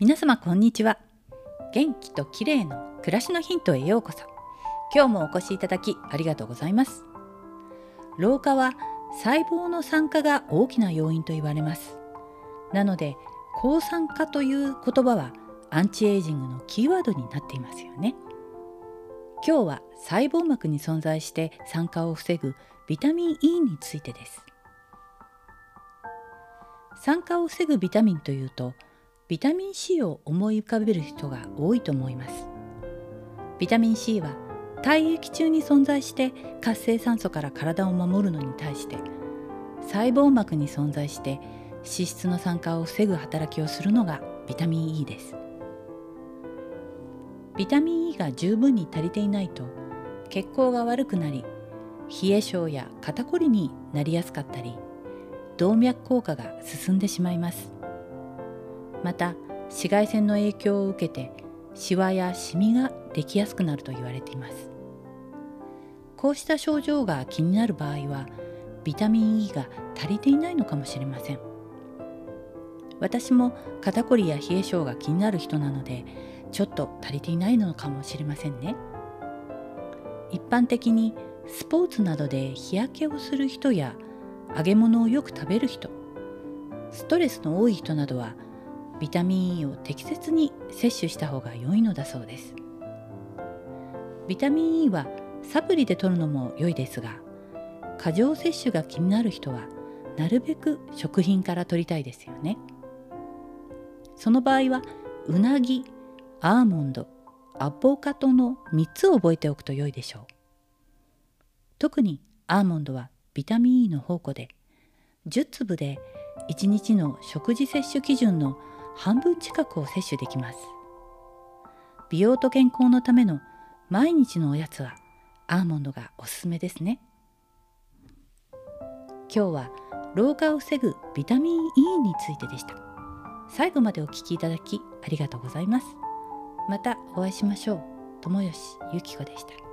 皆様こんにちは。元気と綺麗の暮らしのヒントへようこそ。今日もお越しいただきありがとうございます。老化は細胞の酸化が大きな要因と言われます。なので抗酸化という言葉はアンチエイジングのキーワードになっていますよね。今日は細胞膜に存在して酸化を防ぐビタミン E についてです。酸化を防ぐビタミンというとビタミン C を思い浮かべる人が多いと思います。ビタミン C は体液中に存在して活性酸素から体を守るのに対して細胞膜に存在して脂質の酸化を防ぐ働きをするのがビタミン E です。ビタミン E が十分に足りていないと血行が悪くなり冷え性や肩こりになりやすかったり動脈硬化が進んでしまいます。また紫外線の影響を受けてシワやシミができやすくなると言われています。こうした症状が気になる場合はビタミン E が足りていないのかもしれません。私も肩こりや冷え性が気になる人なのでちょっと足りていないのかもしれませんね。一般的にスポーツなどで日焼けをする人や揚げ物をよく食べる人ストレスの多い人などはビタミン E を適切に摂取した方が良いのだそうです。ビタミン E はサプリで摂るのも良いですが過剰摂取が気になる人はなるべく食品から摂りたいですよね。その場合はうなぎアーモンドアボカドの3つを覚えておくと良いでしょう。特にアーモンドはビタミン E の宝庫で10粒で1日の食事摂取基準の半分近くを摂取できます。美容と健康のための毎日のおやつはアーモンドがおすすめですね。今日は老化を防ぐビタミン E についてでした。最後までお聞きいただきありがとうございます。またお会いしましょう。友吉ゆき子でした。